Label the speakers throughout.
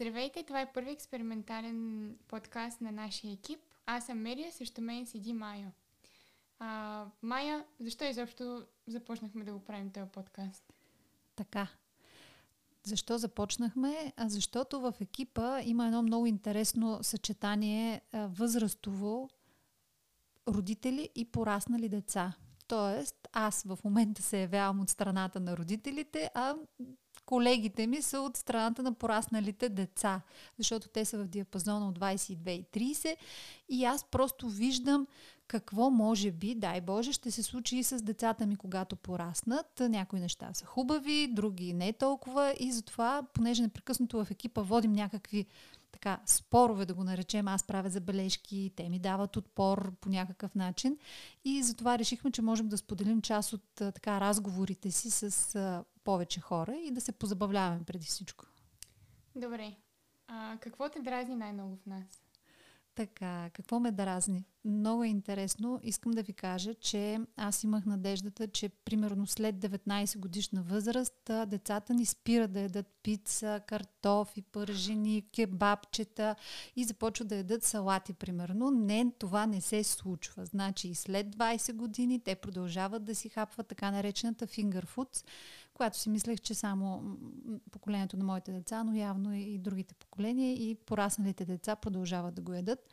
Speaker 1: Здравейте, това е първи експериментален подкаст на нашия екип. Аз съм Мерия, също мен седи Майя. А, Майя, защо изобщо започнахме да го правим този подкаст?
Speaker 2: Така. Защо започнахме? А защото в екипа има едно много интересно съчетание а, възрастово родители и пораснали деца. Тоест, аз в момента се явявам от страната на родителите, а колегите ми са от страната на порасналите деца, защото те са в диапазона от 22 и 30 и аз просто виждам какво може би, дай Боже, ще се случи и с децата ми, когато пораснат. Някои неща са хубави, други не толкова и затова, понеже непрекъснато в екипа водим някакви така, спорове, да го наречем. Аз правя забележки, те ми дават отпор по някакъв начин. И затова решихме, че можем да споделим част от така, разговорите си с а, повече хора и да се позабавляваме преди всичко.
Speaker 1: Добре. А, какво те дразни най-много в нас?
Speaker 2: Така, какво ме дразни? Много е интересно. Искам да ви кажа, че аз имах надеждата, че примерно след 19 годишна възраст децата ни спират да ядат пица, картофи, пържени, кебабчета и започват да ядат салати, примерно. Не, това не се случва. Значи и след 20 години те продължават да си хапват така наречената finger foods, която си мислех, че само поколението на моите деца, но явно и другите поколения и порасналите деца продължават да го ядат.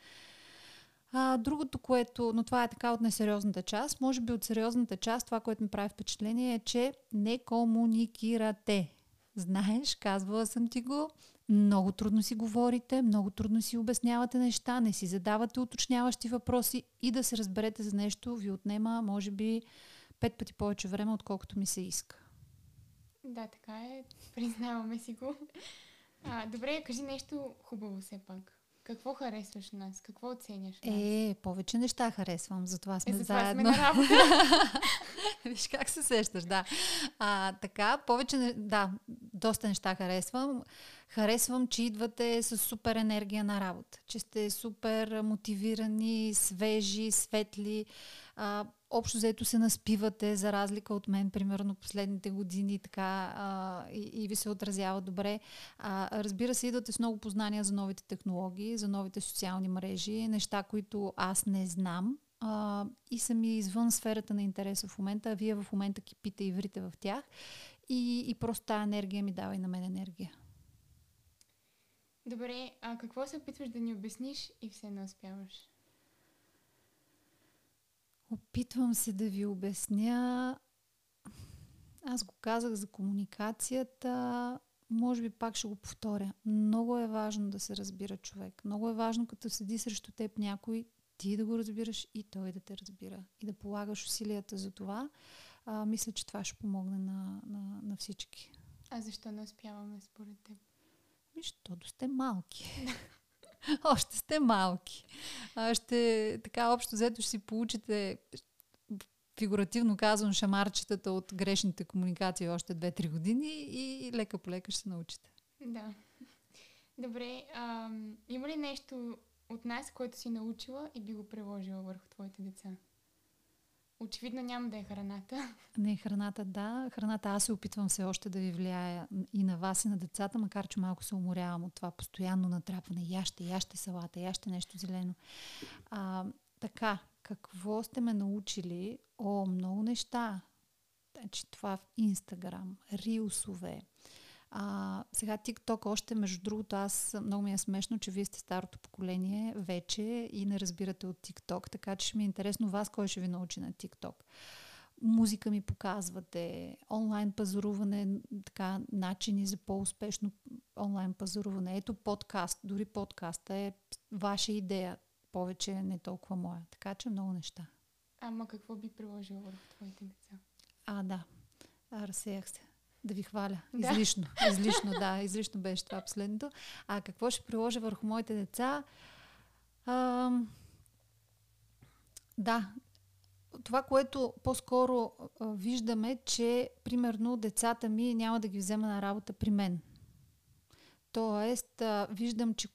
Speaker 2: А, другото, което, но това е така от несериозната част, може би от сериозната част, това, което ми прави впечатление е, че не комуникирате. Знаеш, казвала съм ти го, много трудно си говорите, много трудно си обяснявате неща, не си задавате уточняващи въпроси и да се разберете за нещо ви отнема, може би, пет пъти повече време, отколкото ми се иска.
Speaker 1: Да, така е. Признаваме си го. А, добре, кажи нещо хубаво все пак. Какво харесваш нас? Какво оценяш нас?
Speaker 2: Е, повече неща харесвам, затова сме
Speaker 1: е, затова
Speaker 2: заедно.
Speaker 1: Сме на работа.
Speaker 2: Виж как се сещаш, да. А, така, повече, да, доста неща харесвам. Харесвам, че идвате с супер енергия на работа, че сте супер мотивирани, свежи, светли. А, общо заето се наспивате, за разлика от мен, примерно последните години, така а, и, и ви се отразява добре. А, разбира се, идвате с много познания за новите технологии, за новите социални мрежи, неща, които аз не знам а, и са ми извън сферата на интереса в момента, а вие в момента кипите и врите в тях. И, и просто тази енергия ми дава и на мен енергия.
Speaker 1: Добре, а какво се опитваш да ни обясниш и все не успяваш?
Speaker 2: Опитвам се да ви обясня. Аз го казах за комуникацията. Може би пак ще го повторя. Много е важно да се разбира човек. Много е важно, като седи срещу теб някой, ти да го разбираш и той да те разбира. И да полагаш усилията за това. А, мисля, че това ще помогне на, на, на всички.
Speaker 1: А защо не успяваме според теб?
Speaker 2: Защото сте малки. Още сте малки. А, ще, така, общо взето ще си получите фигуративно казвам шамарчетата от грешните комуникации още 2-3 години и лека по лека ще се научите.
Speaker 1: Да. Добре, а, има ли нещо от нас, което си научила и би го приложила върху твоите деца? Очевидно няма да е храната.
Speaker 2: Не, храната да. Храната аз се опитвам все още да ви влияя и на вас, и на децата, макар че малко се уморявам от това постоянно натрапване. Яще, яще салата, яще нещо зелено. А, така, какво сте ме научили? О, много неща. Значи, това в Инстаграм, рилсове, а, сега TikTok още, между другото, аз много ми е смешно, че вие сте старото поколение вече и не разбирате от TikTok, така че ще ми е интересно вас кой ще ви научи на TikTok. Музика ми показвате, онлайн пазаруване, така, начини за по-успешно онлайн пазаруване. Ето подкаст, дори подкаста е ваша идея, повече не толкова моя. Така че много неща.
Speaker 1: Ама какво би приложила върху твоите деца?
Speaker 2: А, да. А, разсеях се да ви хваля. Да. Излишно. Излишно, да. Излишно беше това последното. А какво ще приложа върху моите деца? А, да. Това, което по-скоро а, виждаме, че примерно децата ми няма да ги взема на работа при мен. Тоест, а, виждам, че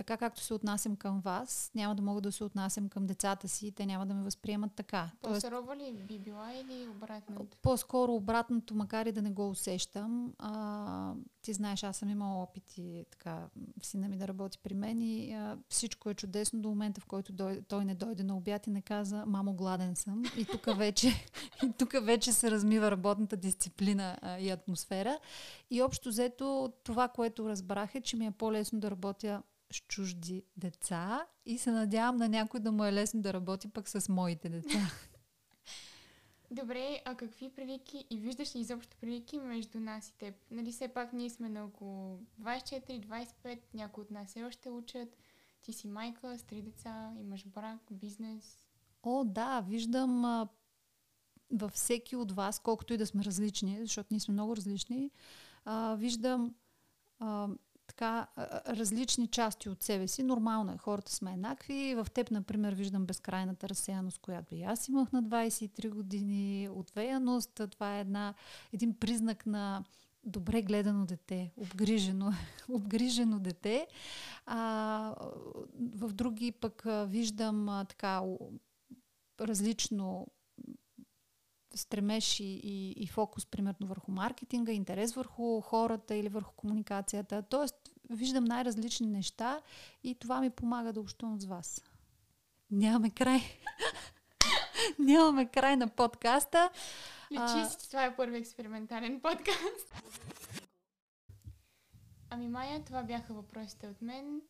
Speaker 2: така както се отнасям към вас, няма да мога да се отнасям към децата си и те няма да ме възприемат така.
Speaker 1: По-сурова ли би била или обратното?
Speaker 2: По-скоро обратното, макар и да не го усещам. А, ти знаеш, аз съм имала опити така, сина ми да работи при мен и а, всичко е чудесно до момента, в който дой, той не дойде на обяд и не каза, мамо, гладен съм. И тук вече, и тук вече се размива работната дисциплина а, и атмосфера. И общо взето това, което разбрах е, че ми е по-лесно да работя с чужди деца и се надявам на някой да му е лесно да работи пък с моите деца.
Speaker 1: Добре, а какви прилики и виждаш ли изобщо прилики между нас и теб? Нали все пак ние сме на около 24-25, някои от нас все още учат. Ти си майка с три деца, имаш брак, бизнес.
Speaker 2: О, да, виждам а, във всеки от вас, колкото и да сме различни, защото ние сме много различни, а, виждам а, така различни части от себе си. Нормално е, хората сме еднакви. В теб, например, виждам безкрайната разсеяност, която и аз имах на 23 години, отвеяност. Това е една, един признак на добре гледано дете, обгрижено, обгрижено дете. А, в други пък виждам така различно стремеж и, и, и фокус, примерно, върху маркетинга, интерес върху хората или върху комуникацията. Тоест, виждам най-различни неща и това ми помага да общувам с вас. Нямаме край. Нямаме край на подкаста.
Speaker 1: Личи си, това е първи експериментален подкаст. Ами, Майя, това бяха въпросите от мен.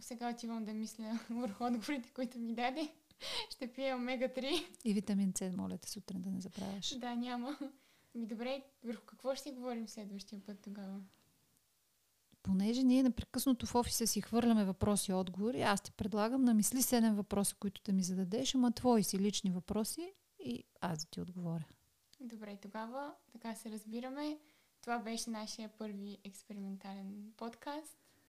Speaker 1: Сега отивам да мисля върху отговорите, които ми даде. Ще пия омега-3.
Speaker 2: И витамин С, моля те сутрин да не забравяш.
Speaker 1: Да, няма. Ми добре, върху какво ще си говорим следващия път тогава?
Speaker 2: Понеже ние непрекъснато в офиса си хвърляме въпроси и отговори, аз ти предлагам на мисли седем въпроса, които да ми зададеш, ама твои си лични въпроси и аз да ти отговоря.
Speaker 1: Добре, тогава така се разбираме. Това беше нашия първи експериментален подкаст.